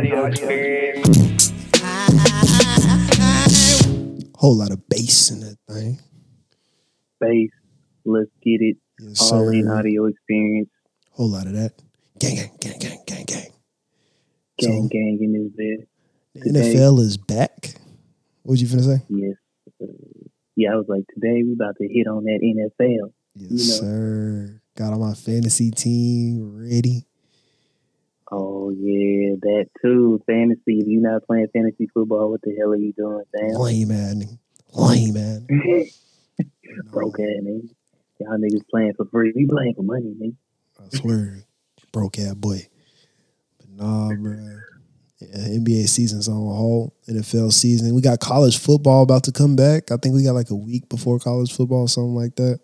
audio experience. Whole lot of bass in that thing. Bass. Let's get it. Yes, All in audio experience. Whole lot of that. Gang, gang, gang, gang, gang, gang. Gang So- gang in this bed. The Today- NFL is back. What was you finna say? Yes. Yeah, I was like, today we about to hit on that NFL. Yes, You know. sir. Got on my fantasy team ready. Oh yeah, that too. Fantasy. If you're not playing fantasy football, what the hell are you doing, Sam? Lame man. Lame man. Broke ass man. Y'all niggas playing for free. We playing for money, man. I swear. Broke ass boy. But nah, bro. Yeah, NBA season's on hold. NFL season. We got college football about to come back. I think we got like a week before college football, something like that.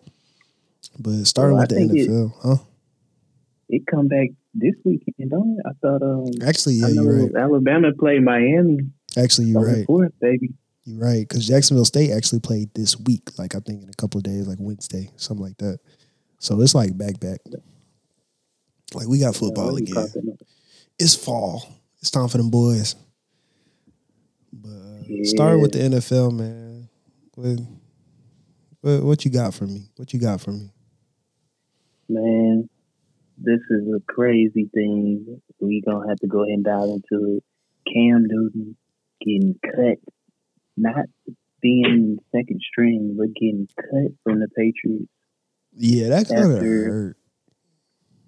But starting oh, Well, with the think it- NFL, huh? It come back this weekend, don't it? I thought um Actually, yeah, you're right. Alabama played Miami Actually, you're right. fourth, baby. You're right. Because Jacksonville State actually played this week, like I think in a couple of days, like Wednesday, something like that. So it's like back back. Like we got football Yeah, again. It's fall. It's time for them boys. But uh, Yeah. starting with the NFL, man. What, what what you got for me? What you got for me? Man, this is a crazy thing. We gonna have to go ahead and dive into it. Cam Newton getting cut, not being second string, but getting cut from the Patriots. Yeah, that kind of hurt.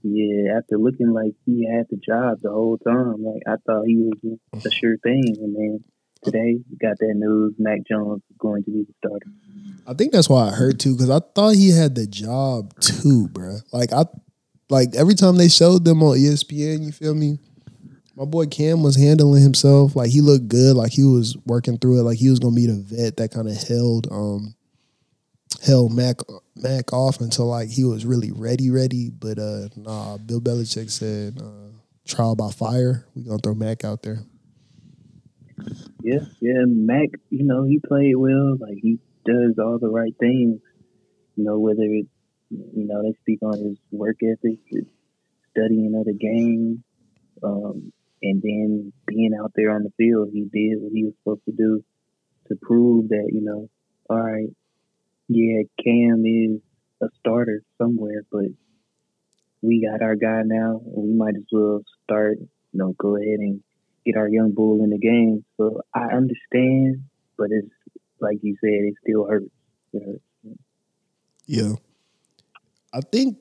Yeah, after looking like he had the job the whole time, like I thought he was a sure thing, and then today we got that news: Mac Jones is going to be the starter. I think that's why I hurt too, because I thought he had the job too, bro. Like I, like every time they showed them on ESPN, you feel me? My boy Cam was handling himself like he looked good, like he was working through it, like he was gonna be the vet that kind of held um held Mac Mac off until like he was really ready, ready. But uh nah, Bill Belichick said uh, trial by fire. We gonna throw Mac out there. Yeah, yeah, Mac, you know, he played well. Like he does all the right things. You know, whether it's you know, they speak on his work ethic, his studying of the game, um, and then being out there on the field, he did what he was supposed to do to prove that, you know, all right, yeah, Cam is a starter somewhere, but we got our guy now, and we might as well start, you know, go ahead and get our young bull in the game. So I understand, but it's like you said, it still hurts. It hurts. Yeah. I think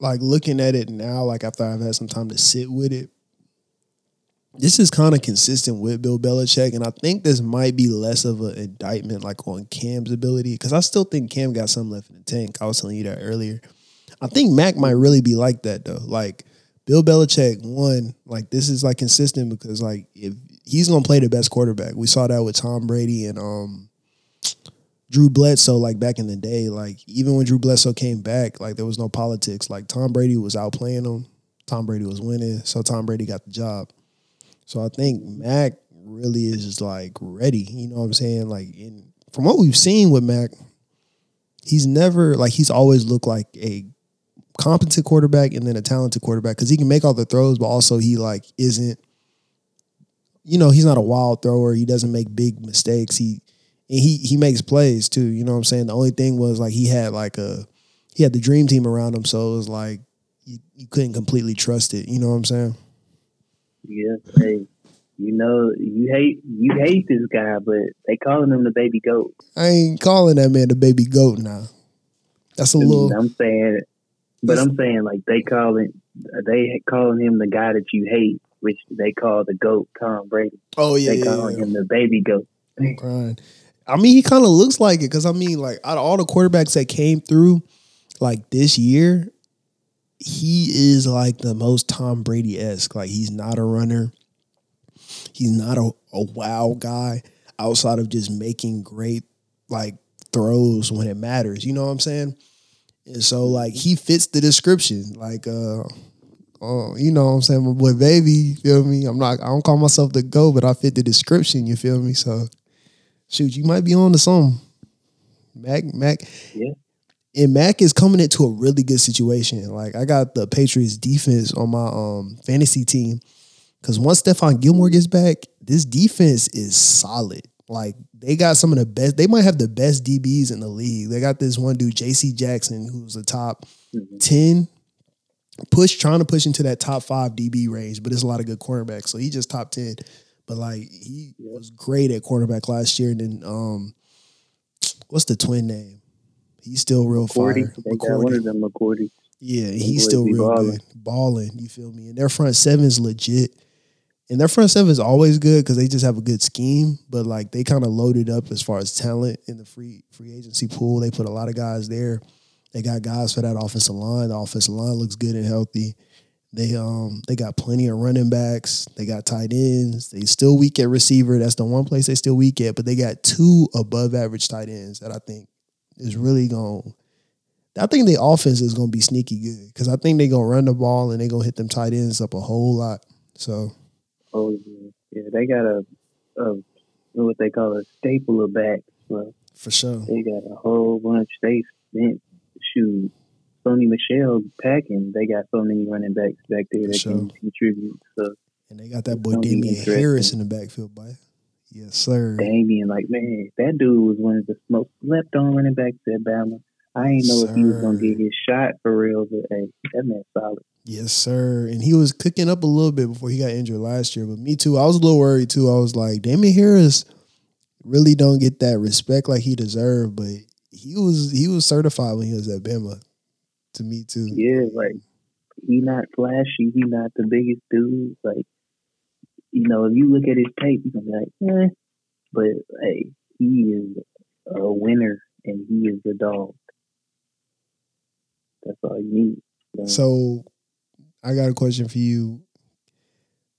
like looking at it now, like after I've had some time to sit with it, this is kind of consistent with Bill Belichick, and I think this might be less of an indictment like on Cam's ability because I still think Cam got some left in the tank. I was telling you that earlier. I think Mac might really be like that though. Like Bill Belichick, one, like this is like consistent because like if he's gonna play the best quarterback, we saw that with Tom Brady and um Drew Bledsoe, like back in the day, like even when Drew Bledsoe came back, like there was no politics. Like Tom Brady was outplaying him. Tom Brady was winning, so Tom Brady got the job. So I think Mac really is just like ready. You know what I'm saying? Like in from what we've seen with Mac, he's never like he's always looked like a competent quarterback and then a talented quarterback because he can make all the throws, but also he like isn't. You know, he's not a wild thrower. He doesn't make big mistakes. He he he makes plays too. You know what I'm saying? The only thing was like he had like a he had the dream team around him, so it was like you, you couldn't completely trust it. You know what I'm saying? Yeah, hey, you know, you hate you hate this guy, but they calling him the baby goat. I ain't calling that man the baby goat now. That's a little I'm saying, but I'm saying like they calling they calling him the guy that you hate, which they call the goat, Tom Brady. oh yeah, They yeah, calling yeah. him the baby goat. I'm crying. I mean, he kind of looks like it because I mean, like out of all the quarterbacks that came through, like this year, he is like the most Tom Brady esque. Like he's not a runner. He's not a, a wow guy outside of just making great like throws when it matters. You know what I'm saying? And so like he fits the description. Like uh oh, you know what I'm saying? My boy baby, you feel me? I'm not I don't call myself the go, but I fit the description, you feel me? So shoot, you might be on to something. Mac Mac Yeah. and Mac is coming into a really good situation. Like I got the Patriots defense on my um fantasy team. Because once Stephon Gilmore gets back, this defense is solid. Like they got some of the best. They might have the best DBs in the league. They got this one dude, J.C. Jackson, who's the top Mhm. ten. Push trying to push into that top five DB range, but there's a lot of good cornerbacks. So he just top ten. But like he Yeah. was great at quarterback last year. And then um, what's the twin name? He's still real McCourty, fire. they got one McCourty. of them McCourty. Yeah, he's boys still real ballin'. good. Balling, you feel me? And their front seven is legit. And their front seven is always good because they just have a good scheme. But like they kind of loaded up as far as talent in the free free agency pool. They put a lot of guys there. They got guys for that offensive line. The offensive line looks good and healthy. They um they got plenty of running backs. They got tight ends. They still weak at receiver. That's the one place they still weak at. But they got two above average tight ends that I think is really going. I think the offense is going to be sneaky good because I think they're going to run the ball and they're going to hit them tight ends up a whole lot. So Oh yeah, yeah. They got a, a what they call a staple of backs. Well, for sure, they got a whole bunch. They spent shoot. Sony Michel packing. They got so many running backs back there that Sure. can contribute. So and they got that boy Damien. Harris in the backfield, boy. Yes, sir. Damien, like man, that dude was one of the most slept on running backs at Bama. I ain't know if he was gonna get his shot for real, but hey, that man solid. Yes, sir. And he was cooking up a little bit before he got injured last year. But me too. I was a little worried too. I was like, Damien Harris really don't get that respect like he deserved. But he was he was certified when he was at Bama. To me too. Yeah, like he not flashy, he not the biggest dude. Like you know, if you look at his tape, you gonna be like, eh. But hey, he is a winner and he is the dog. That's all you need. So, So I got a question for you.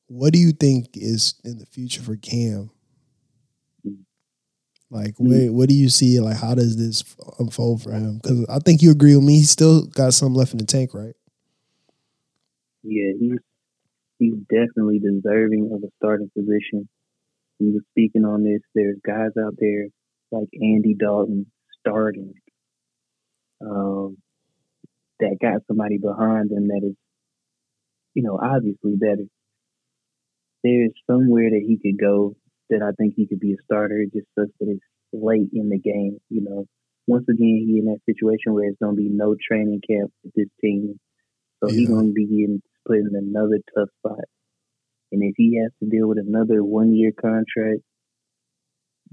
What do you think is in the future for Cam? Like, Hmm. what what do you see? Like, how does this unfold for him? Because I think you agree with me. He still got some left in the tank, right? yeah, he's he's definitely deserving of a starting position. We were speaking on this. There's guys out there like Andy Dalton starting um, that got somebody behind them that is, you know, obviously better. There's somewhere that he could go that I think he could be a starter. It just sucks that it's late in the game. You know, once again, he in that situation where it's going to be no training camp with this team. So he's going to be getting put in another tough spot. And if he has to deal with another one year contract,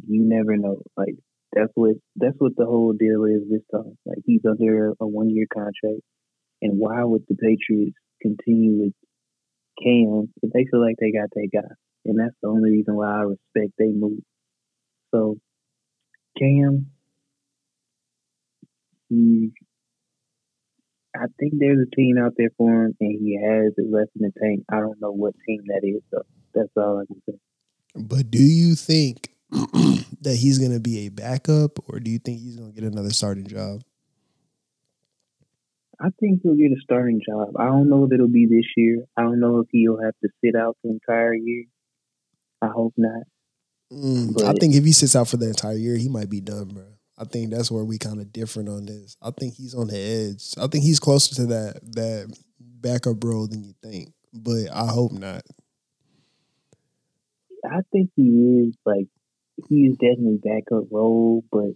you never know. Like that's what that's what the whole deal is this time. Like he's under a one year contract. And why would the Patriots continue with Cam if they feel like they got that guy? And that's the only reason why I respect they move. So Cam, he I think there's a team out there for him, and he has it left in the tank. I don't know what team that is, though. That's all I can say. But do you think that he's going to be a backup, or do you think he's going to get another starting job? I think he'll get a starting job. I don't know if it'll be this year. I don't know if he'll have to sit out the entire year. I hope not. Mm, I think if he sits out for the entire year, he might be done, bro. I think that's where we kind of different on this. I think he's on the edge. I think he's closer to that that backup role than you think, but I hope not. I think he is like he is definitely backup role, but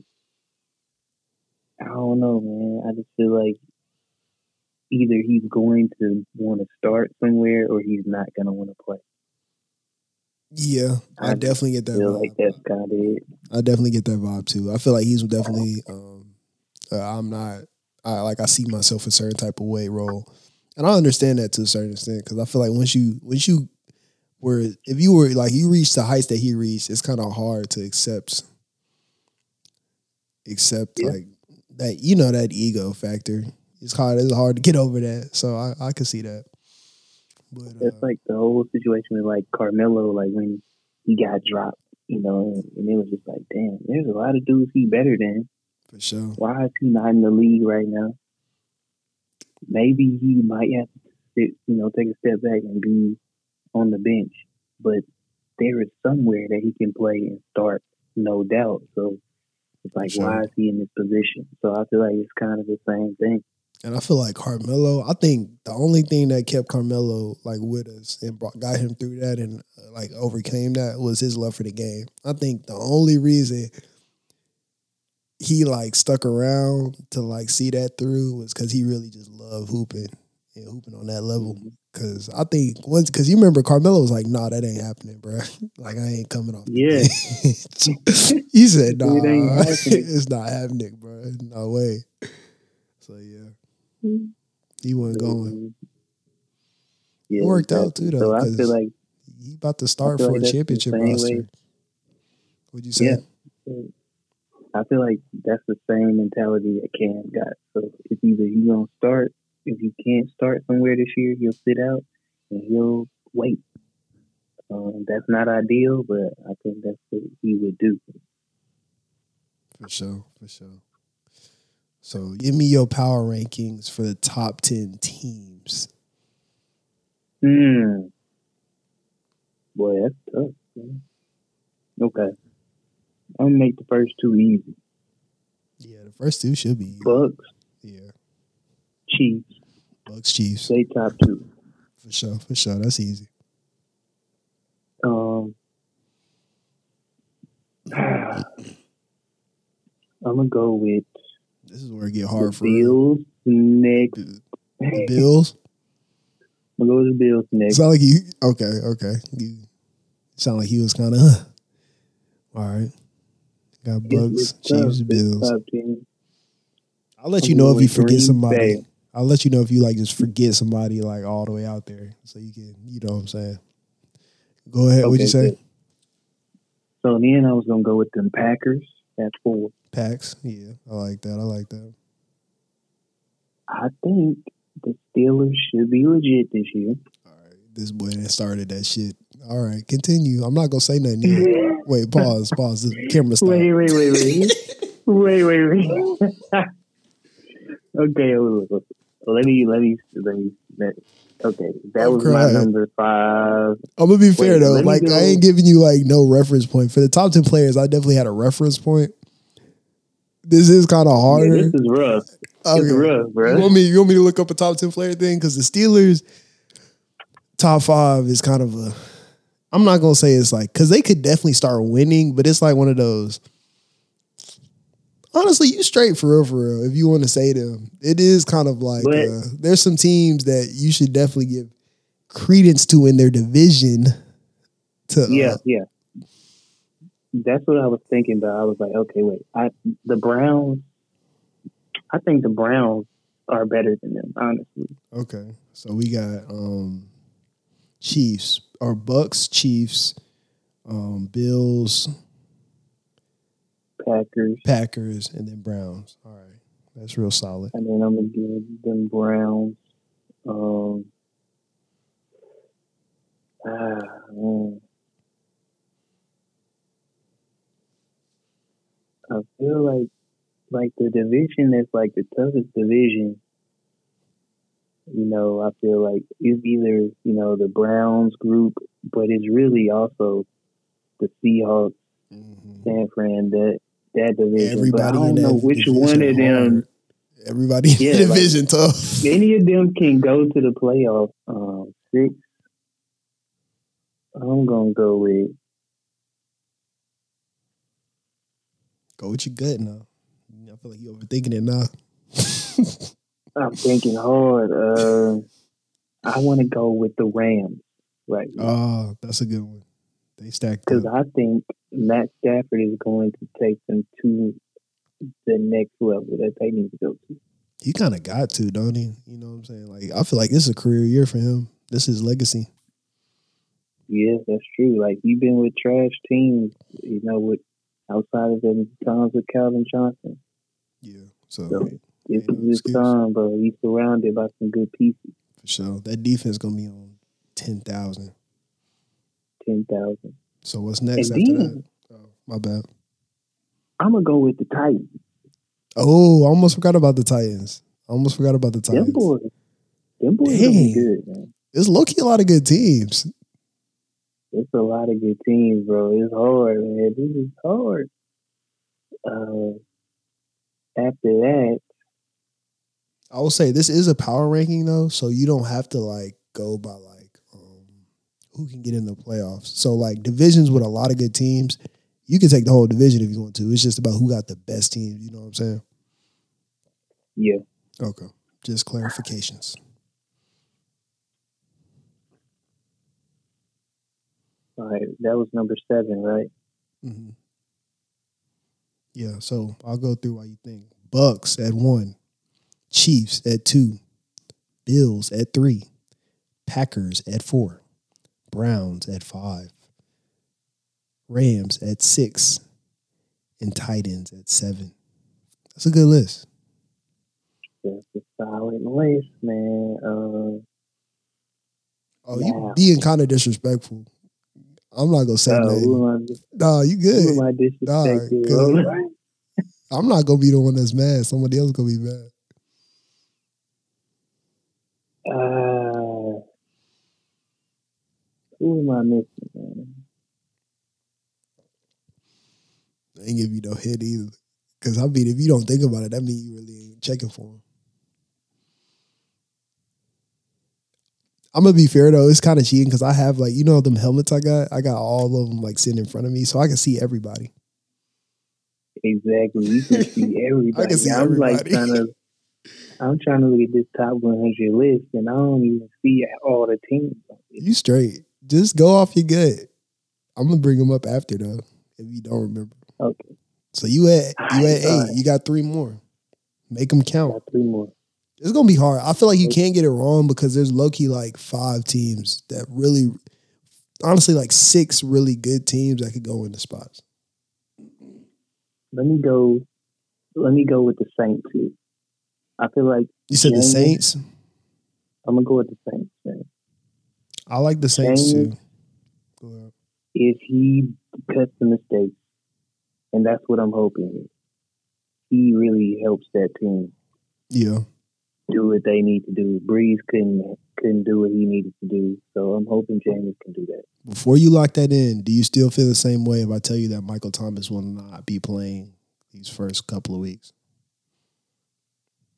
I don't know, man. I just feel like either he's going to want to start somewhere or he's not going to want to play. Yeah, I, I definitely get that. feel vibe. like that's kind of it. I definitely get that vibe too. I feel like he's definitely. Um, uh, I'm not. I like. I see myself a certain type of way role, and I understand that to a certain extent because I feel like once you once you were if you were like you reach the heights that he reached, it's kind of hard to accept. Accept Yeah. like that, you know, that ego factor. It's hard. It's hard to get over that. So I, I could see that. But That's uh, like the whole situation with like Carmelo, like when he got dropped, you know, and it was just like, damn, there's a lot of dudes he better than. for sure. Why is he not in the league right now? Maybe he might have to sit, you know, take a step back and be on the bench, but there is somewhere that he can play and start, no doubt. So it's like, Sure. why is he in this position? So I feel like it's kind of the same thing. And I feel like Carmelo. I think the only thing that kept Carmelo like with us and brought, got him through that and uh, like overcame that was his love for the game. I think the only reason he like stuck around to like see that through was because he really just loved hooping and hooping on that level. Cause I think once, cause you remember Carmelo was like, "Nah, that ain't happening, bro. like I ain't coming off." Yeah. bench." he said, "Nah, It it's not happening, bro. No way." So yeah, he wasn't going. Yeah, It worked out too, though. So I feel like he about to start for like a championship roster. way- What'd you say? Yeah. I feel like that's the same mentality that Cam got. So it's either he gonna start. If he can't start somewhere this year, he'll sit out and he'll wait. Um, that's not ideal, but I think that's what he would do. For sure, for sure. So give me your power rankings for the top ten teams. Hmm. Boy, that's tough. Man. Okay. I'm gonna make the first two easy. Yeah, the first two should be Bucks, yeah. Chiefs, Bucks Chiefs. say top two. For sure, for sure. That's easy. Um, I'm gonna go with This is where it get the hard for. Bills next. The, the Bills. I'm gonna go with the Bills next. Sound like you okay, okay. You sound like he was kinda huh. All right. Got Bucks. Chiefs, Bills. top 10. I'll let I'm you know if you forget somebody. Bay. I'll let you know if you like just forget somebody like all the way out there. So you can you know what I'm saying. Go ahead. What'd you Okay, say? good. So then I was gonna go with them Packers at four. Packs. Yeah, I like that. I like that. I think the Steelers should be legit this year. All right. This boy that started that shit. All right, continue. I'm not gonna say nothing. Yet. Wait, pause, pause. The camera stop. Wait, wait, wait, wait, wait, wait, wait. okay, wait, wait, let me, let me, let me. Okay, that I'm was my number five. I'm gonna be fair though. Like go- I ain't giving you like no reference point for the top ten players. I definitely had a reference point. This is kind of Yeah, harder. this is rough. It's Okay. rough, You want me? You want me to look up a top ten player thing? Because the Steelers top five is kind of a. I'm not gonna say it's like because they could definitely start winning, but it's like one of those. Honestly, you straight for real, for real. If you want to say them, it is kind of like But- uh, there's some teams that you should definitely give credence to in their division. To uh, Yeah, yeah. That's what I was thinking about. I was like, okay, wait. I the Browns. I think the Browns are better than them, honestly. Okay, so we got um Chiefs or Bucks, Chiefs, um, Bills, Packers, Packers, and then Browns. All right, that's real solid. and then I'm gonna give them Browns. Um, ah, man. I feel like like the division is like the toughest division. You know, I feel like it's either you know the Browns group, but it's really also the Seahawks, Mhm. San Fran, that that division. Everybody but I in don't that know which one of them. Everybody in Yeah, the like- division tough. Any of them can go to the playoffs. Um, six. I'm gonna go with Go with your gut now. I feel like you're overthinking it now. I'm thinking hard. Uh, I want to go with the Rams right now Oh, that's a good one. They stacked because. I think Matt Stafford is going to take them to the next level that they need to go to. He kind of got to, don't he? You know what I'm saying? Like I feel like this is a career year for him. This is legacy. Yeah, that's true. Like you've been with trash teams, you know, with outside of the times with Calvin Johnson. Yeah. So So, This is his time, bro. He's surrounded by some good pieces. for sure, that defense gonna be on ten thousand. Ten thousand. So what's next And after then- that? Oh, my bad. I'm gonna go with the Titans. Oh, I almost forgot about the Titans. I almost forgot about the Titans. Them boys, them boys Dang. good, man. It's low key a lot of good teams. It's a lot of good teams, bro. It's hard, man. This is hard. Uh, after that, I will say this is a power ranking though, so you don't have to like go by like who can get in the playoffs. So like divisions with a lot of good teams, you can take the whole division if you want to. It's just about who got the best team. You know what I'm saying? Yeah. Okay, just clarifications. All right. That was number seven, right? Mm-hmm. Yeah, so I'll go through while you think. Bucks at one, Chiefs at two, Bills at three, Packers at four, Browns at five, Rams at six, and Titans at seven. That's a good list. That's a solid list, man. Uh, Oh, you being kind of disrespectful. I'm not gonna say uh, nothing. who am I, Nah, you good. disrespecting? good. I'm not gonna be the one that's mad. Somebody else gonna be mad. Uh, I missing, man? I ain't give you no hit either. Cause I mean, if you don't think about it, that means you really ain't checking for him. I'm gonna be fair though. It's kind of cheating because I have like you know them helmets I got. I got all of them like sitting in front of me, so I can see everybody. Exactly. You can see everybody. see I'm like everybody. trying to. I'm trying to look at this top 100 list, and I don't even see all the teams. You straight. Just go off your gut. I'm gonna bring them up after though, if you don't remember. Okay, So you at you at eight. You got three more. Make them count. got three more. It's gonna be hard. I feel like you can't get it wrong because there's low key like five teams that really, honestly, like six really good teams that could go into spots. Let me go. Let me go with the Saints here. I feel like You said the Saints. I'm gonna go with the Saints. Man. I like the Saints too. Jameis. Go ahead. If he cuts the mistakes, and that's what I'm hoping. He really helps that team Yeah, do what they need to do. Brees couldn't couldn't do what he needed to do, so I'm hoping Jameis can do that. before you lock that in, do you still feel the same way if I tell you that Michael Thomas will not be playing these first couple of weeks?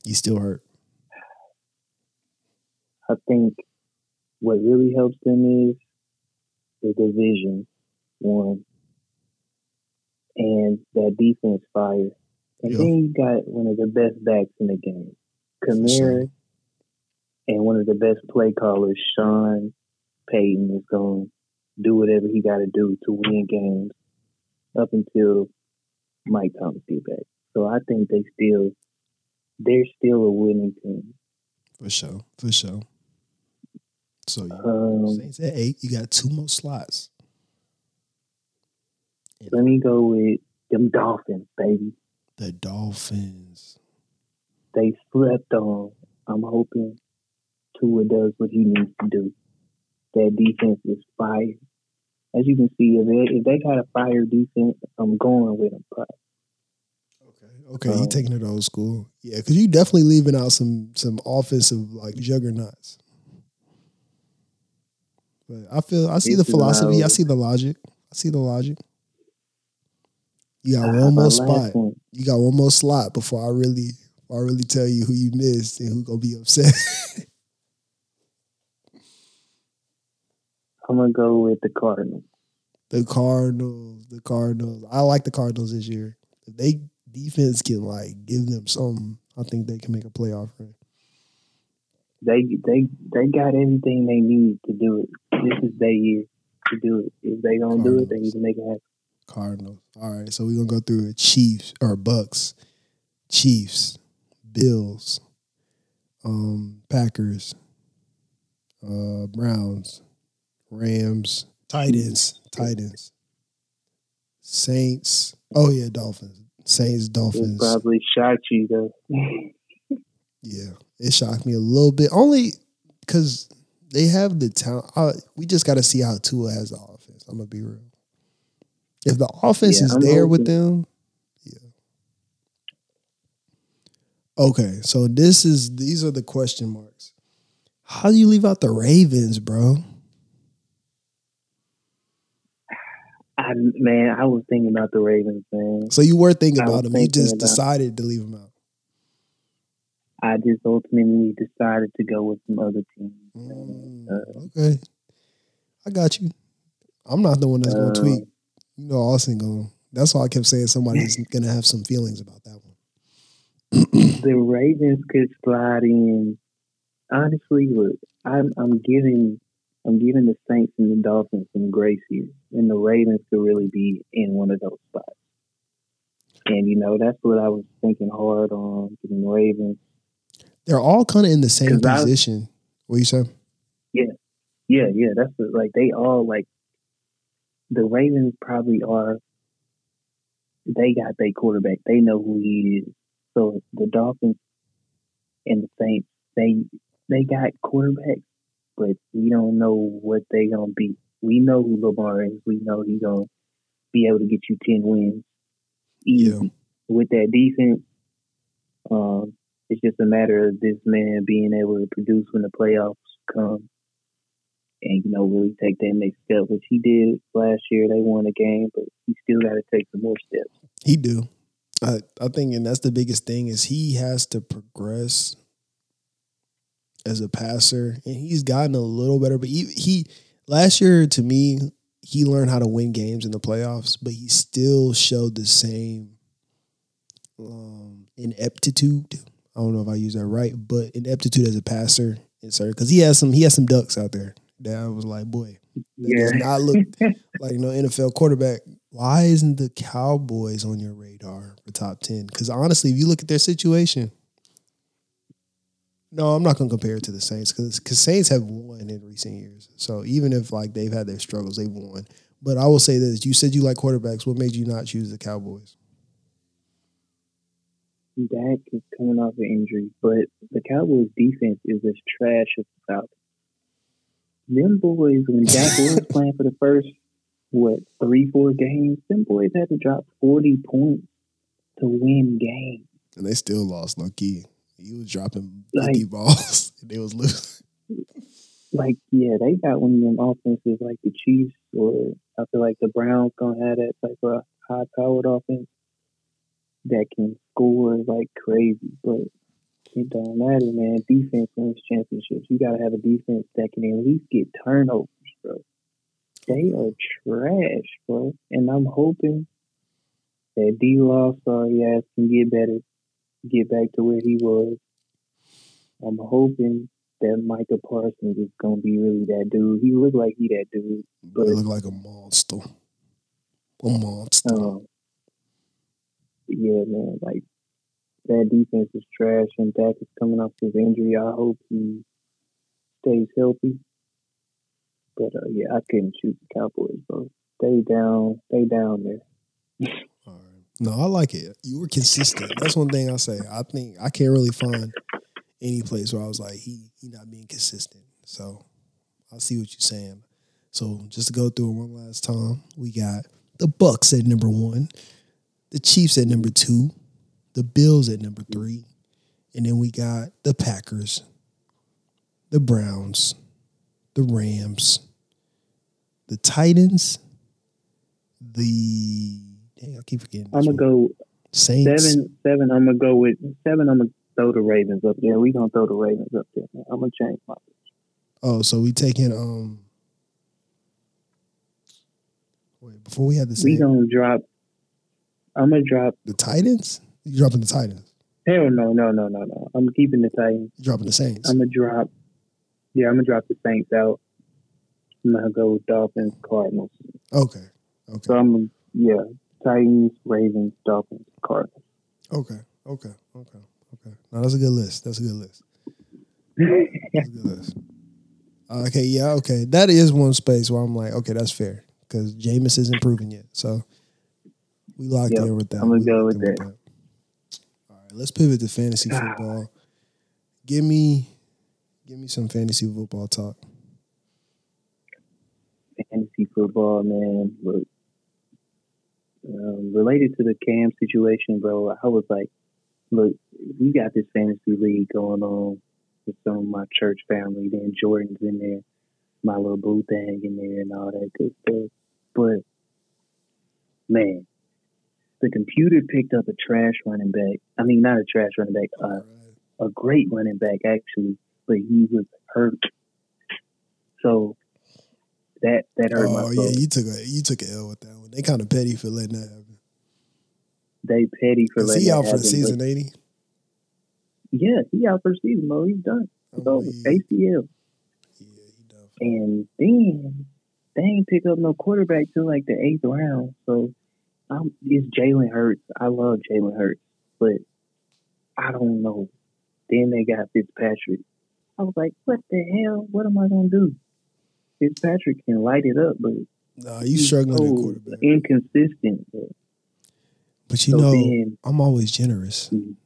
He's still hurt. I think what really helps them is the division one and that defense fire. And Yeah. then you got one of the best backs in the game, Kamara, and one of the best play callers, Sean Payton, is going to do whatever he got to do to win games up until Mike Thomas get back. So I think they still, they're still a winning team. For sure. For sure. So you Um, Saints at eight. You got two more slots. let me go with them Dolphins, baby. The Dolphins. they slept on. I'm hoping Tua does what he needs to do. That defense is fire. As you can see, if they, if they got a fire defense, I'm going with them. But Okay. Okay. you Um, taking it old school. Yeah, because you definitely leaving out some some offensive like juggernauts. But I feel I see the philosophy. I see the logic. I see the logic. You got uh, one more spot. one, You got one more slot before I really I really tell you who you missed and who gonna be upset. I'm gonna go with the Cardinals. the Cardinals. The Cardinals. I like the Cardinals this year. If they defense can like give them something, I think they can make a playoff run. They they they got everything they need to do it. This is their year to do it. If they gonna do it, they need to make it happen. Cardinals. All right, so we're gonna go through it. Chiefs or Bucks, Chiefs, Bills, um, Packers, uh, Browns, Rams, Titans, Titans, Saints. Oh yeah, Dolphins. Saints, It Dolphins. probably shocked you though. Yeah, it shocked me a little bit, only because they have the talent. Uh, we just got to see how Tua has the offense. I'm gonna be real. If the offense Yeah, is I'm there with them, yeah. Okay, so this is these are the question marks. How do you leave out the Ravens, bro? I man, I was thinking about the Ravens, man. So you were thinking about them, you just decided to leave them out. I just ultimately decided to go with some other teams. Mm, Uh, okay, I got you. I'm not the one that's gonna Uh, tweet. You know, Austin going. That's why I kept saying somebody's gonna have some feelings about that one. the Ravens could slide in. Honestly, look, I'm I'm giving I'm giving the Saints and the Dolphins some grace here, and the Ravens could really be in one of those spots. And you know that's what I was thinking hard on getting the Ravens. They're all kind of in the same 'Cause I- position. What you say? Yeah, yeah, yeah. that's the, like they all like the Ravens probably are. They got their quarterback. They know who he is. So the Dolphins and the Saints, they they got quarterbacks, but we don't know what they gonna be. We know who Lamar is. We know he gonna be able to get you ten wins easy Yeah. with that defense. Um, it's just a matter of this man being able to produce when the playoffs come and you know really take that next step, which he did last year. They won a game, but he still got to take some more steps. He do. I I think, and that's the biggest thing is he has to progress as a passer, and he's gotten a little better. But he, he last year to me, he learned how to win games in the playoffs, but he still showed the same um, ineptitude. I don't know if I use that right, but ineptitude as a passer, and sir, because he has some he has some ducks out there that I was like, boy, that does not look like no NFL quarterback. Why isn't the Cowboys on your radar for top ten? Because honestly, if you look at their situation, no, I'm not going to compare it to the Saints because Saints have won in recent years. So even if like they've had their struggles, they've won. But I will say this: you said you like quarterbacks. What made you not choose the Cowboys? Dak is coming off an injury, but the Cowboys defense is as trash as the Falcons. Them boys, when Dak was playing for the first what three, four games, them boys had to drop forty points to win games. And they still lost. Lucky he was dropping Like- fifty balls. and they was losing. Like, yeah, they got one of them offenses like the Chiefs, or I feel like the Browns gonna have that type of high powered offense that can score like crazy. But it don't matter, man. Defense wins championships. You gotta have a defense that can at least get turnovers, bro. They are trash, bro. And I'm hoping that D Law sorry ass can get better, get back to where he was. I'm hoping that Micah Parsons is gonna be really that dude. He looked like he that dude. But it looked like a monster. A monster. Um, yeah, man, like that defense is trash, and Dak is coming off his injury. I hope he stays healthy. But uh, yeah, I couldn't shoot the Cowboys, bro. Stay down, stay down there. All right. No, I like it. You were consistent. That's one thing I say. I think I can't really find any place where I was like, he he not being consistent. So I see what you're saying. So just to go through it one last time, we got the Bucks at number one, the Chiefs at number two, the Bills at number three, and then we got the Packers, the Browns, the Rams, the Titans, the dang, I keep forgetting. I'm gonna go Saints. seven. Seven. I'm gonna go with seven. I'm gonna throw the Ravens up there. We gonna throw the Ravens up there. I'm gonna change my. Oh, so we taking um. Wait, before we had the We gonna drop. I'm gonna drop. the Titans. You dropping the Titans? Hell no, no, no, no, no. I'm keeping the Titans. You dropping the Saints? I'm gonna drop. Yeah, I'm gonna drop the Saints out. I'm gonna go with Dolphins, Cardinals. okay, okay, So I'm yeah, Titans, Ravens, Dolphins, Cardinals. okay, okay, okay, okay. No, that's a good list. That's a good list. That's a good list. Okay, yeah, okay. That is one space where I'm like, okay, that's fair because Jameis isn't proven yet. So we locked Yep, in with that. I'm gonna We go locked with that. All right, let's pivot to fantasy football. Give me, give me some fantasy football talk. Fantasy football, man. Look, um, related to the Cam situation, bro. I was like, look, we got this fantasy league going on with some of my church family. Then Jordan's in there, my little boo thing in there, and all that good stuff. But man, the computer picked up a trash running back. I mean, not a trash running back, uh, a great running back actually, but he was hurt. So that that hurt my Oh yeah, you took a you took an L with that one. They kind of petty for letting that happen. They petty for Is letting he out for happen, the season, he? Yeah, he out for season, bro. He's done. Oh, yeah, ACL. yeah, he done. And then they ain't pick up no quarterback till like the eighth round. So I'm, it's Jalen Hurts. I love Jalen Hurts, but I don't know. Then they got Fitzpatrick. I was like, what the hell? What am I gonna do? Fitzpatrick can light it up, but Nah, you he's struggling so quarterback. inconsistent. But But you so know, then, I'm always generous. Mhm.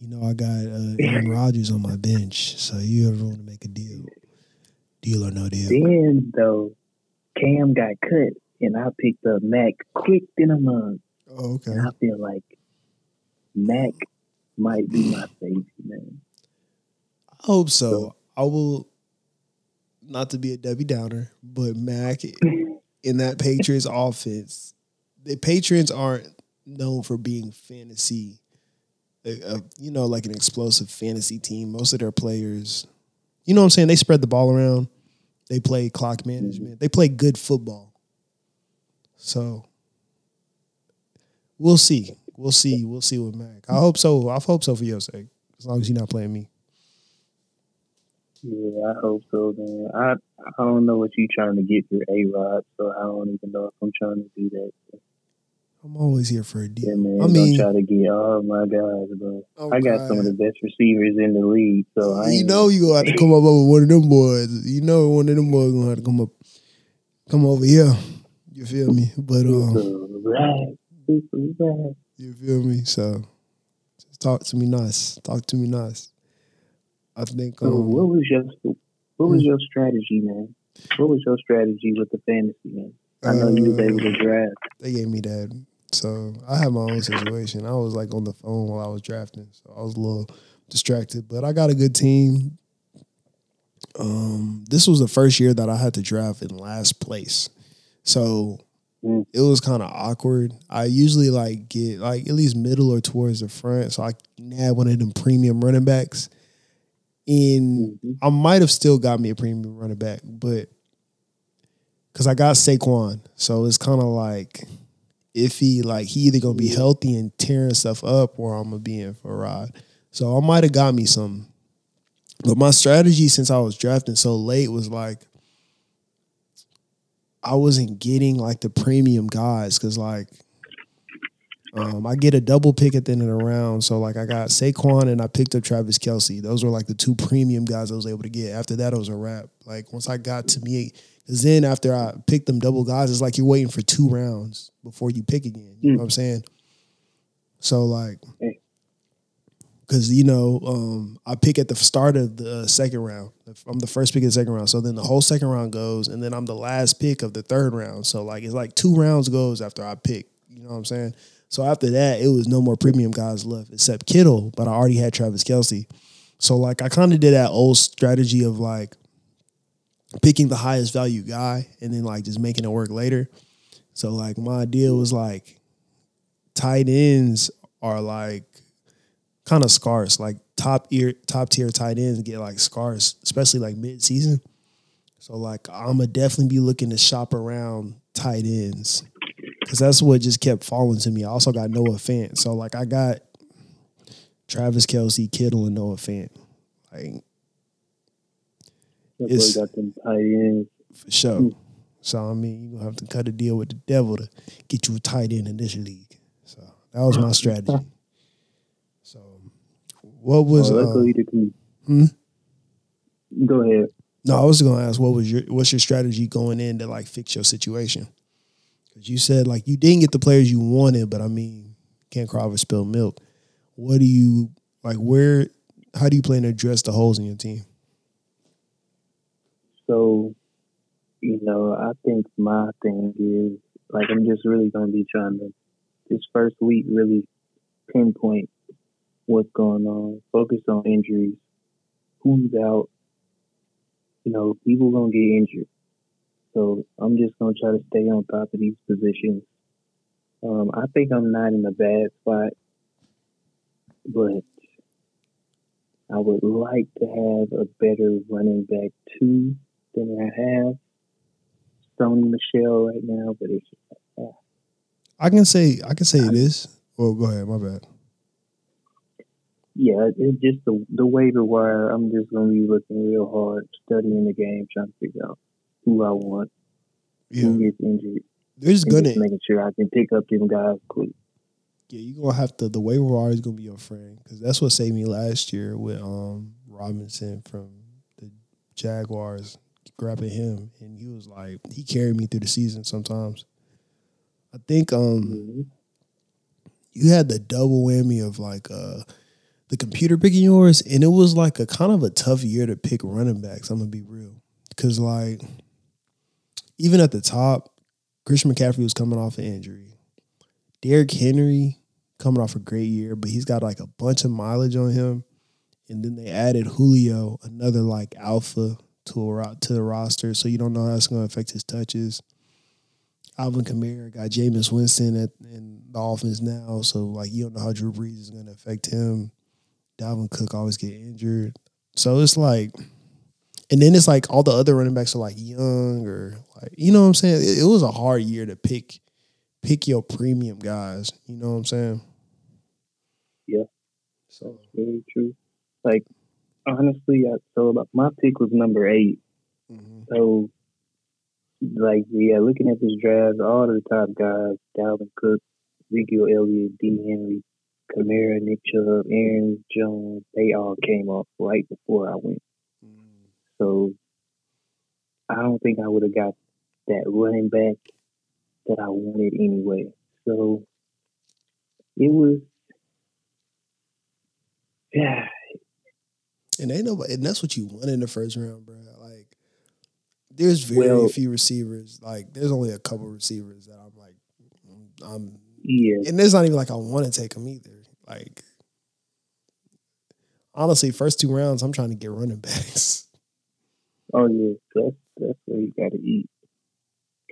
You know, I got uh, Aaron Rodgers on my bench, so you ever want to make a deal? Deal or no deal? then though, Cam got cut, and I picked up Mac quick than a month. Oh, okay. And I feel like Mac might be my safety, man. I hope so. I will, not to be a Debbie Downer, but Mac in that Patriots offense, the Patriots aren't known for being fantasy, uh, uh, you know, like an explosive fantasy team. Most of their players, you know what I'm saying? They spread the ball around. They play clock management. They play good football. So we'll see. We'll see. We'll see with Mac. I hope so. I hope so for your sake. As long as you're not playing me. Yeah, I hope so, man. I I don't know what you're trying to get your A Rod, so I don't even know if I'm trying to do that. I'm always here for a deal. Yeah, man. I mean, don't try to get oh my gosh, bro. I'm I got some of the best receivers in the league, so I you know you gonna have to come up with one of them boys. You know one of them boys gonna have to come up, come over here. You feel me? But um, It's a rag. It's a rag. you feel me? So just talk to me nice. Talk to me nice. I think So um, what was your what was your strategy, man? What was your strategy with the fantasy, man? I know you was able to uh, draft. they gave me that. So I had my own situation. I was like on the phone while I was drafting, so I was a little distracted. But I got a good team. Um, this was the first year that I had to draft in last place, so Mm. it was kind of awkward. I usually like get like at least middle or towards the front, so I have one of them premium running backs. And Mhm. I might have still got me a premium running back, but because I got Saquon, so it's kind of like iffy. Like he either gonna be healthy and tearing stuff up, or I'm gonna be in for a ride. So I might have got me some. But my strategy since I was drafting so late was like I wasn't getting like the premium guys because like um, I get a double pick at the end of the round. So like I got Saquon and I picked up Travis Kelce. Those were like the two premium guys I was able to get. After that, it was a wrap. Like once I got to me, because then after I picked them double guys, it's like you're waiting for two rounds before you pick again. You know what I'm saying? So like. Because you know, um, I pick at the start of the second round. I'm the first pick of the second round. So then the whole second round goes, and then I'm the last pick of the third round. So like it's like two rounds goes after I pick. You know what I'm saying? So after that, it was no more premium guys left except Kittle, but I already had Travis Kelce. So like I kind of did that old strategy of like picking the highest value guy and then like just making it work later. So like my idea was like tight ends are like kind of scarce. Like top ear top tier tight ends get like scarce, especially like mid season. So like I'm gonna definitely be looking to shop around tight ends because that's what just kept falling to me. I also got Noah Fant, so like I got Travis Kelce, Kittle, and Noah Fant. Like That it's- got them tight ends. for sure. So I mean, you are gonna have to cut a deal with the devil to get you a tight end in this league. So that was my strategy. What was oh, uh, luckily hmm? Go ahead. no? I was gonna ask what was your what's your strategy going in to like fix your situation? Because you said like you didn't get the players you wanted, but I mean, can't cry over spilled milk. What do you like? Where? How do you plan to address the holes in your team? So, you know, I think my thing is like I'm just really gonna be trying to this first week really pinpoint what's going on, focus on injuries, who's out. You know, people gonna get injured. So I'm just gonna try to stay on top of these positions. Um, I think I'm not in a bad spot, but I would like to have a better running back two than I have. Sony Michel right now, but it's I can say I can say it is. Well, go ahead. My bad. Yeah, it's just the the waiver wire. I'm just gonna be looking real hard, studying the game, trying to figure out who I want, Yeah, who gets injured, there's and gonna just making sure I can pick up them guys quick. yeah you're gonna have to the waiver wire is gonna be your friend because that's what saved me last year with um Robinson from the Jaguars grabbing him and he was like he carried me through the season sometimes. I think um Mhm. you had the double whammy of like uh the computer picking yours and it was like a kind of a tough year to pick running backs i'm gonna be real. Because like even at the top christian mccaffrey was coming off an injury. Derrick henry coming off a great year but he's got like a bunch of mileage on him. And then they added julio another like alpha to a, to the roster so you don't know how it's going to affect his touches. Alvin Kamara got Jameis Winston at in the offense now, so like you don't know how Drew Brees is going to affect him. Dalvin Cook always get injured, so it's like, and then it's like all the other running backs are like young or like you know what I'm saying. It, it was a hard year to pick pick your premium guys. You know what I'm saying? Yeah. So Very true. Like honestly, I, so like, my pick was number eight. mhm. So, like, yeah, looking at this draft, all the top guys, Dalvin Cook, Ezekiel Elliott, D. Henry, Kamara, Nick Chubb, Aaron Jones, they all came up right before I went. Mm. So, I don't think I would have got that running back that I wanted anyway. So, it was, yeah, and ain't nobody, and that's what you want in the first round, bro. Like, there's very Well- few receivers. Like, there's only a couple receivers that I'm like, I'm yeah. and it's not even like I want to take them either. Like honestly, first two rounds, I'm trying to get running backs. Oh yeah, that's that's where you gotta eat.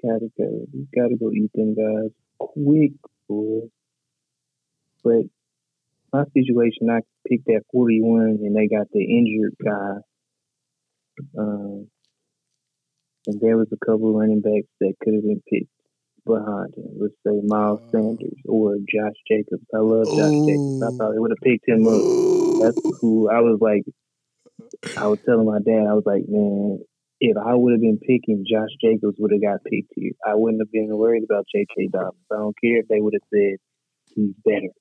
Gotta go. You gotta go eat them guys quick, boy. But my situation, I picked that forty one, and they got the injured guy. Um, and there was a couple running backs that could have been picked behind him. Let's say Miles Oh. Sanders or Josh Jacobs. I love Josh Jacobs. I Ooh. probably would have picked him up. That's who I was like. I was telling my dad, I was like, man, if I would have been picking, Josh Jacobs would have got picked here. I wouldn't have been worried about J.K. Dobbins. I don't care if they would have said he's better,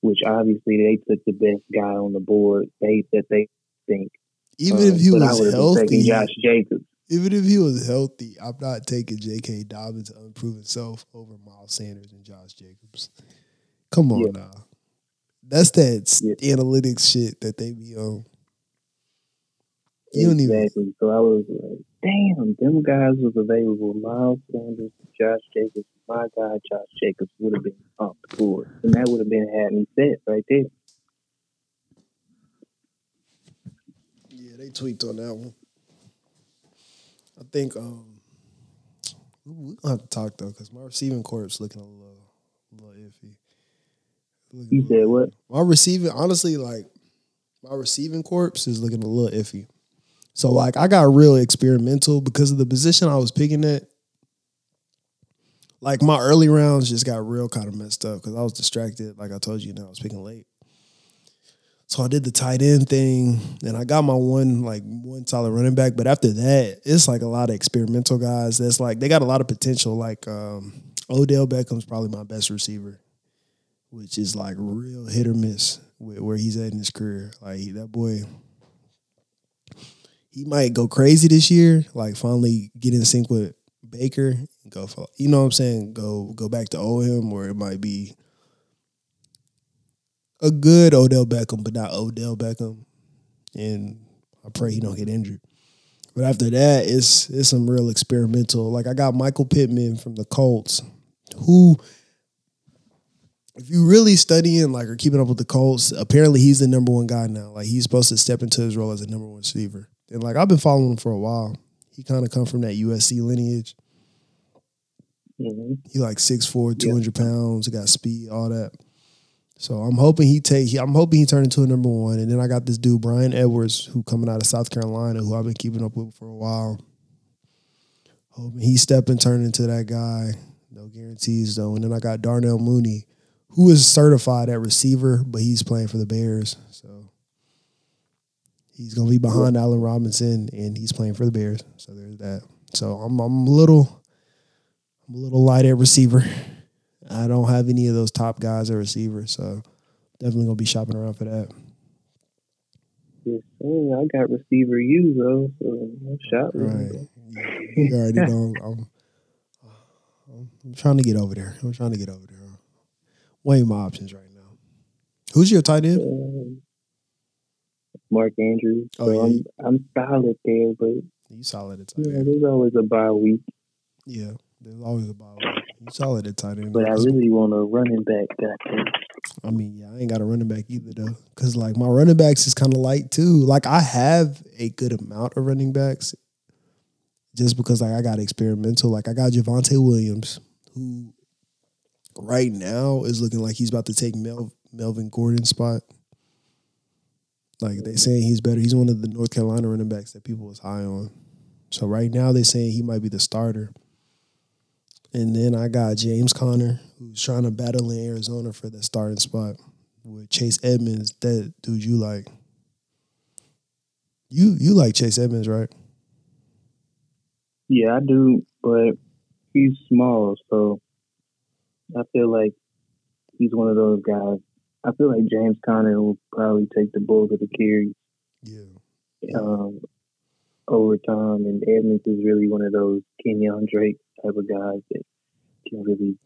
which obviously they took the best guy on the board. They that they think. Even Um, if he was would have been taking healthy, Josh Jacobs. Even if he was healthy, I'm not taking J.K. Dobbins' unproven self over Miles Sanders and Josh Jacobs. Come on Yeah. now, that's that Yeah. analytics shit that they be on. You don't even. So I was like, damn, them guys was available. Miles Sanders, Josh Jacobs, my guy Josh Jacobs would have been off the board. And that would have been had me set right there. Yeah, they tweaked on that one. I think um we're gonna have to talk though, because my receiving corp's looking a little, a little iffy. Looking You said what? My receiving, honestly, like my receiving corpse is looking a little iffy. So like I got real experimental because of the position I was picking at. Like my early rounds just got real kind of messed up because I was distracted. Like I told you, now I was picking late. So I did the tight end thing, and I got my one like one solid running back. But after that, it's like a lot of experimental guys. That's like they got a lot of potential. Like um, Odell Beckham's probably my best receiver, which is like real hit or miss with where he's at in his career. Like he, that boy, he might go crazy this year. Like finally get in sync with Baker go for you know what I'm saying. Go go back to old him, or it might be a good Odell Beckham, but not Odell Beckham. And I pray he don't get injured. But after that, it's it's some real experimental. Like I got Michael Pittman from the Colts, who, if you really studying like or keeping up with the Colts, apparently he's the number one guy now. Like he's supposed to step into his role as a number one receiver. And like I've been following him for a while. He kind of come from that USC lineage. hmm He like 6'4", 200 pounds, got speed, all that. So I'm hoping he take. I'm hoping he turned into a number one. And then I got this dude Bryan Edwards, who coming out of South Carolina, who I've been keeping up with for a while. Hoping he step and turn into that guy. No guarantees though. And then I got Darnell Mooney, who is certified at receiver, but he's playing for the Bears. So he's gonna be behind Allen Robinson, and he's playing for the Bears. So there's that. So I'm I'm a little I'm a little light at receiver. I don't have any of those top guys at receiver, so definitely gonna be shopping around for that. Yes, sir. I got receiver you though, so shot. with Right. You already know I'm, I'm I'm trying to get over there. I'm trying to get over there. Weighing my options right now. Who's your tight end? Um, Mark Andrews. Oh, So yeah. I'm I'm solid there, but You solid at tight end. there's always a bye week. Yeah, there's always a. You solid at tight end. But I really want a running back. Goddamn. I mean, yeah, I ain't got a running back either though, because like my running backs is kind of light too. Like I have a good amount of running backs, just because like I got experimental. Like I got Javonte Williams, who right now is looking like he's about to take Mel, Melvin Gordon's spot. Like they saying he's better. He's one of the North Carolina running backs that people was high on. So right now they saying he might be the starter. And then I got James Conner, who's trying to battle in Arizona for the starting spot with Chase Edmonds. That dude you like. You you like Chase Edmonds, right? Yeah, I do, but he's small, so I feel like he's one of those guys. I feel like James Conner will probably take the bulk of the carries Yeah. um, over time, and Edmonds is really one of those Kenyan Drake type of guys that can really,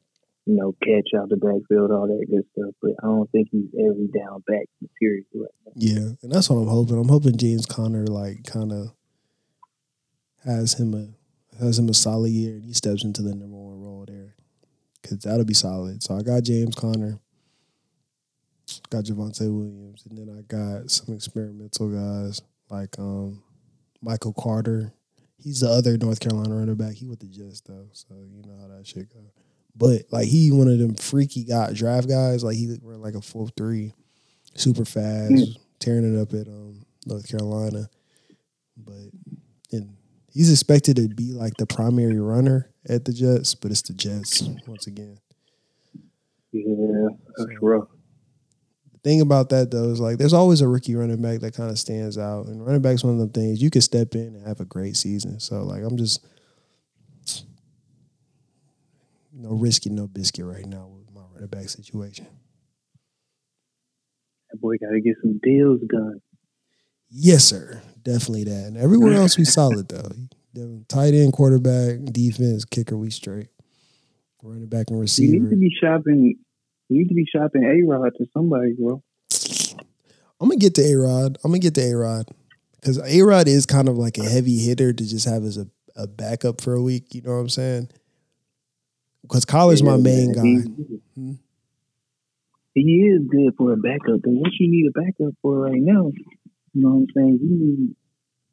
you know, catch out the backfield, all that good stuff. But I don't think he's every down back material right now. Yeah. And that's what I'm hoping. I'm hoping James Conner like kind of has him a has him a solid year and he steps into the number one role there. Cause that'll be solid. So I got James Conner, got Javonte Williams, and then I got some experimental guys like um Michael Carter. He's the other North Carolina running back. He with the Jets though, so you know how that shit go. But like he one of them freaky guy draft guys. Like he ran like a four three, super fast, Mm. tearing it up at um North Carolina. But and he's expected to be like the primary runner at the Jets, but it's the Jets once again. Yeah, that's So- rough. Thing about that though is like there's always a rookie running back that kind of stands out, and running back's one of them things you can step in and have a great season. So like I'm just no risky, no biscuit right now with my running back situation. That boy got to get some deals done. Yes, sir, definitely that. And everywhere else we solid though. Tight end, quarterback, defense, kicker, we straight. Running back and receiver. You need to be shopping. You need to be shopping A Rod to somebody, bro. I'm gonna get to A Rod. I'm gonna get to A Rod because A Rod is kind of like a heavy hitter to just have as a, a backup for a week. You know what I'm saying? Because Kyler's my main guy. He, Hmm. he is good for a backup, but what you need a backup for right now, you know what I'm saying? You need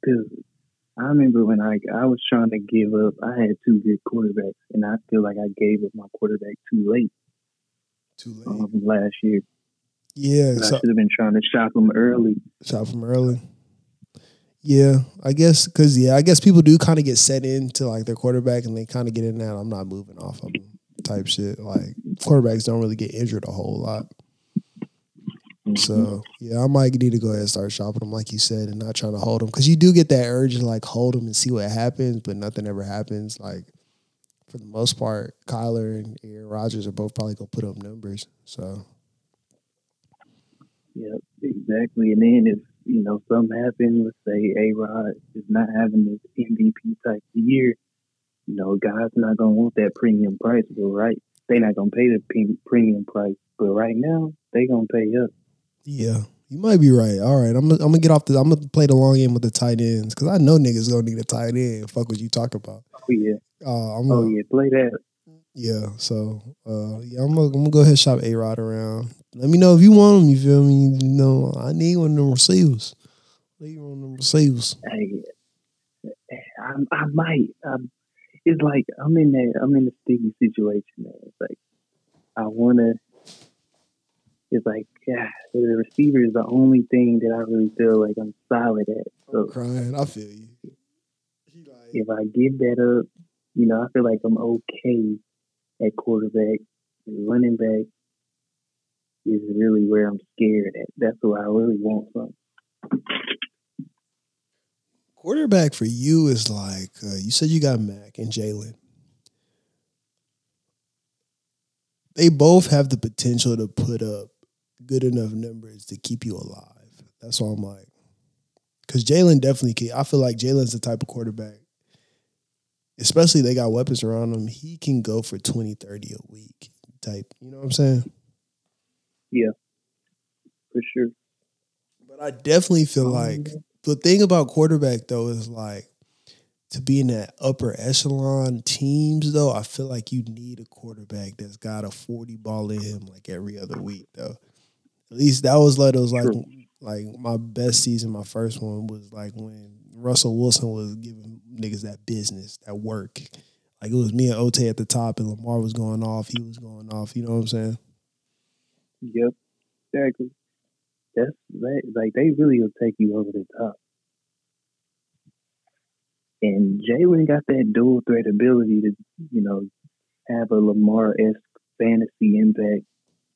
because I remember when I I was trying to give up. I had two good quarterbacks, and I feel like I gave up my quarterback too late Too late. um, last year. Yeah, so I should have been trying to shop them early. Shop from early. Yeah, I guess because yeah, I guess people do kind of get set into like their quarterback and they kind of get in that I'm not moving off of them type shit. Like quarterbacks don't really get injured a whole lot. So yeah, I might need to go ahead and start shopping them, like you said, and not trying to hold them because you do get that urge to like hold them and see what happens, but nothing ever happens. Like for the most part, Kyler and Aaron Rodgers are both probably gonna put up numbers. So Yep, exactly. And then if you know something happens, let's say A Rod is not having this MVP type of year, you know, guys not gonna want that premium price, but right, they not gonna pay the premium price. But right now, they gonna pay up. yeah, you might be right. All right, I'm gonna, I'm gonna get off the. I'm gonna play the long game with the tight ends because I know niggas gonna need a tight end. Fuck what you talk about. Oh yeah, Uh, I'm oh yeah, play that. Yeah, so uh, yeah, I'm gonna, I'm gonna go ahead and shop A Rod around. Let me know if you want them. You feel me? You know, I need one of them receivers. Need one of them receivers. Hey, I, I might. Um, it's like I'm in that. I'm in a sticky situation. Man. It's like I wanna. it's like yeah, the receiver is the only thing that I really feel like I'm solid at. So Crying. I feel you. If I give that up, you know, I feel like I'm okay at quarterback. Running back is really where I'm scared at. That's where I really want some. quarterback for you is like uh, you said you got Mac and Jalen. They both have the potential to put up good enough numbers to keep you alive. That's why I'm like, because Jalen definitely can. I feel like Jalen's the type of quarterback, especially they got weapons around him. He can go for 20, 30 a week type. You know what I'm saying? Yeah, for sure. But I definitely feel um, like the thing about quarterback though is like to be in that upper echelon teams though, I feel like you need a quarterback that's got a 40 ball in him like every other week though. At least that was like it was like True. like my best season, my first one was like when Russell Wilson was giving niggas that business, that work. Like it was me and Ote at the top and Lamar was going off, he was going off, you know what I'm saying? Yep. Exactly. That's that, like they really will take you over the top. And Jalen got that dual threat ability to, you know, have a Lamar esque fantasy impact,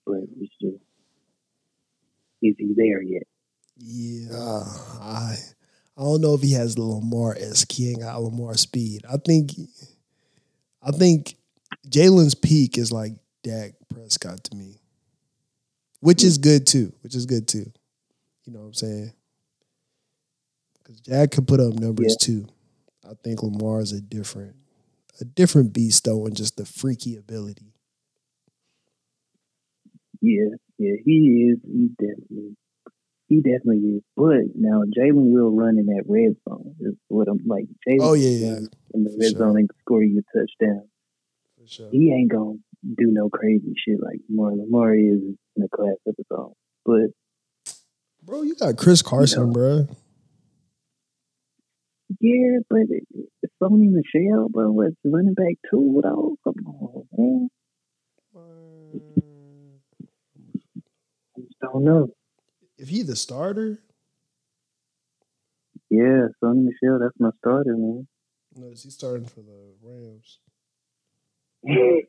but it's just is he there yet? Yeah, I I don't know if he has Lamar esque. He ain't got Lamar speed. I think I think Jalen's peak is like Dak Prescott to me, which is good too. Which is good too. You know what I'm saying? Because Dak can put up numbers too. I think Lamar is a different a different beast though, and just the freaky ability. Yeah, yeah, he is. He definitely, he definitely is. But now Jalen will run in that red zone. Is what I'm like. Jalen Oh yeah, yeah, in the for red sure. zone and score you a touchdown. for sure. He ain't gonna do no crazy shit like Lamar. Lamar is in a class of his own. But Bro, you got Chris Carson, No. bro. yeah, but it, it's Sony Michel, bro, was running back two though. Come on, man. I just don't know. If he the starter, Yeah, Sony Michel, that's my starter, man. no, is he starting for the Rams?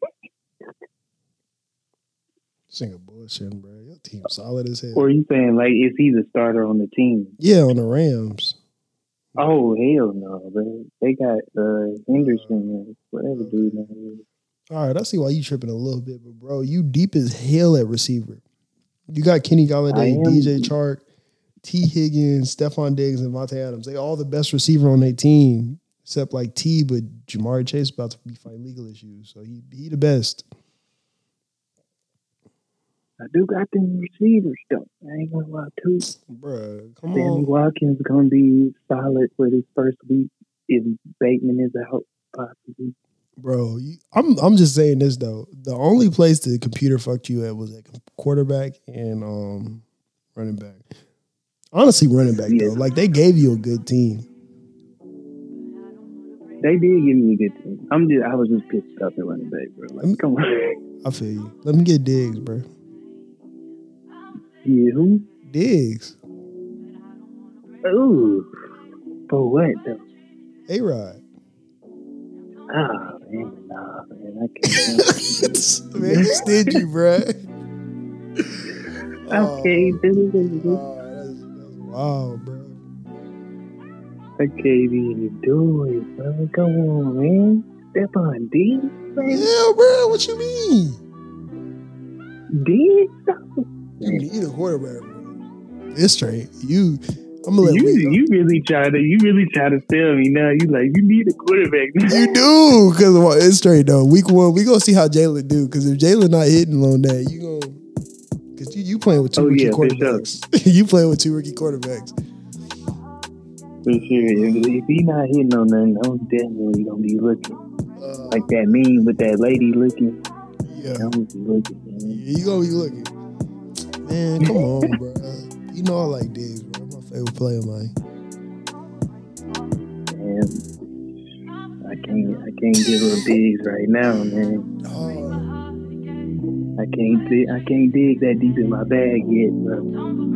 Single bullshit, bro. Your team solid as hell. or you saying like is he the starter on the team? yeah, on the Rams. Oh hell no, bro. They got uh Henderson whatever dude. All right, I see why you tripping a little bit, but bro, you deep as hell at receiver. You got Kenny Golladay. DJ Chark, Tee Higgins, Stefon Diggs, and Vontae Adams. They all the best receiver on their team, except like T. But Ja'Marr Chase about to be fighting legal issues, so he he the best. I do got them receivers though. I ain't gonna lie too. Bruh, come Sammy on. Watkins gonna be solid for this first week if Bateman is out possibly. Bro, you, I'm I'm just saying this though. The only place the computer fucked you at was at quarterback and um running back. Honestly, running back Yeah. though. Like they gave you a good team. They did give me a good team. I'm just I was just pissed off at running back, bro. Let me- come on. I feel you. Let me get Diggs, bro. yeah, who? Diggs. Ooh. For what though? A Rod. Ah man, nah man. I can't Man, you stingy, bro. Do this. That's, that's wild, bro. I can't even do it, bro. Come on, man. Step on D, man. Yeah, bro. What you mean? D. You need a quarterback, bro. It's straight. You. I'm gonna let You, go. you really try to you really try to sell me now. You like you need a quarterback. Now. You do because well, it's straight though. Week one, we gonna see how Jalen do. Because if Jalen not hitting on that, you gonna because you, you playing with two Oh, rookie yeah, quarterbacks. you playing with two rookie quarterbacks. For sure. If, if he not hitting on nothing, I'm definitely gonna be looking Uh, like that meme with that lady looking. yeah, I'm gonna be looking. Man. you gonna be looking. Man, come on, bro. You know I like. My favorite player, man. And I can't I can't give up bigs right now, man. Oh, I can't I can't dig that deep in my bag yet, bro.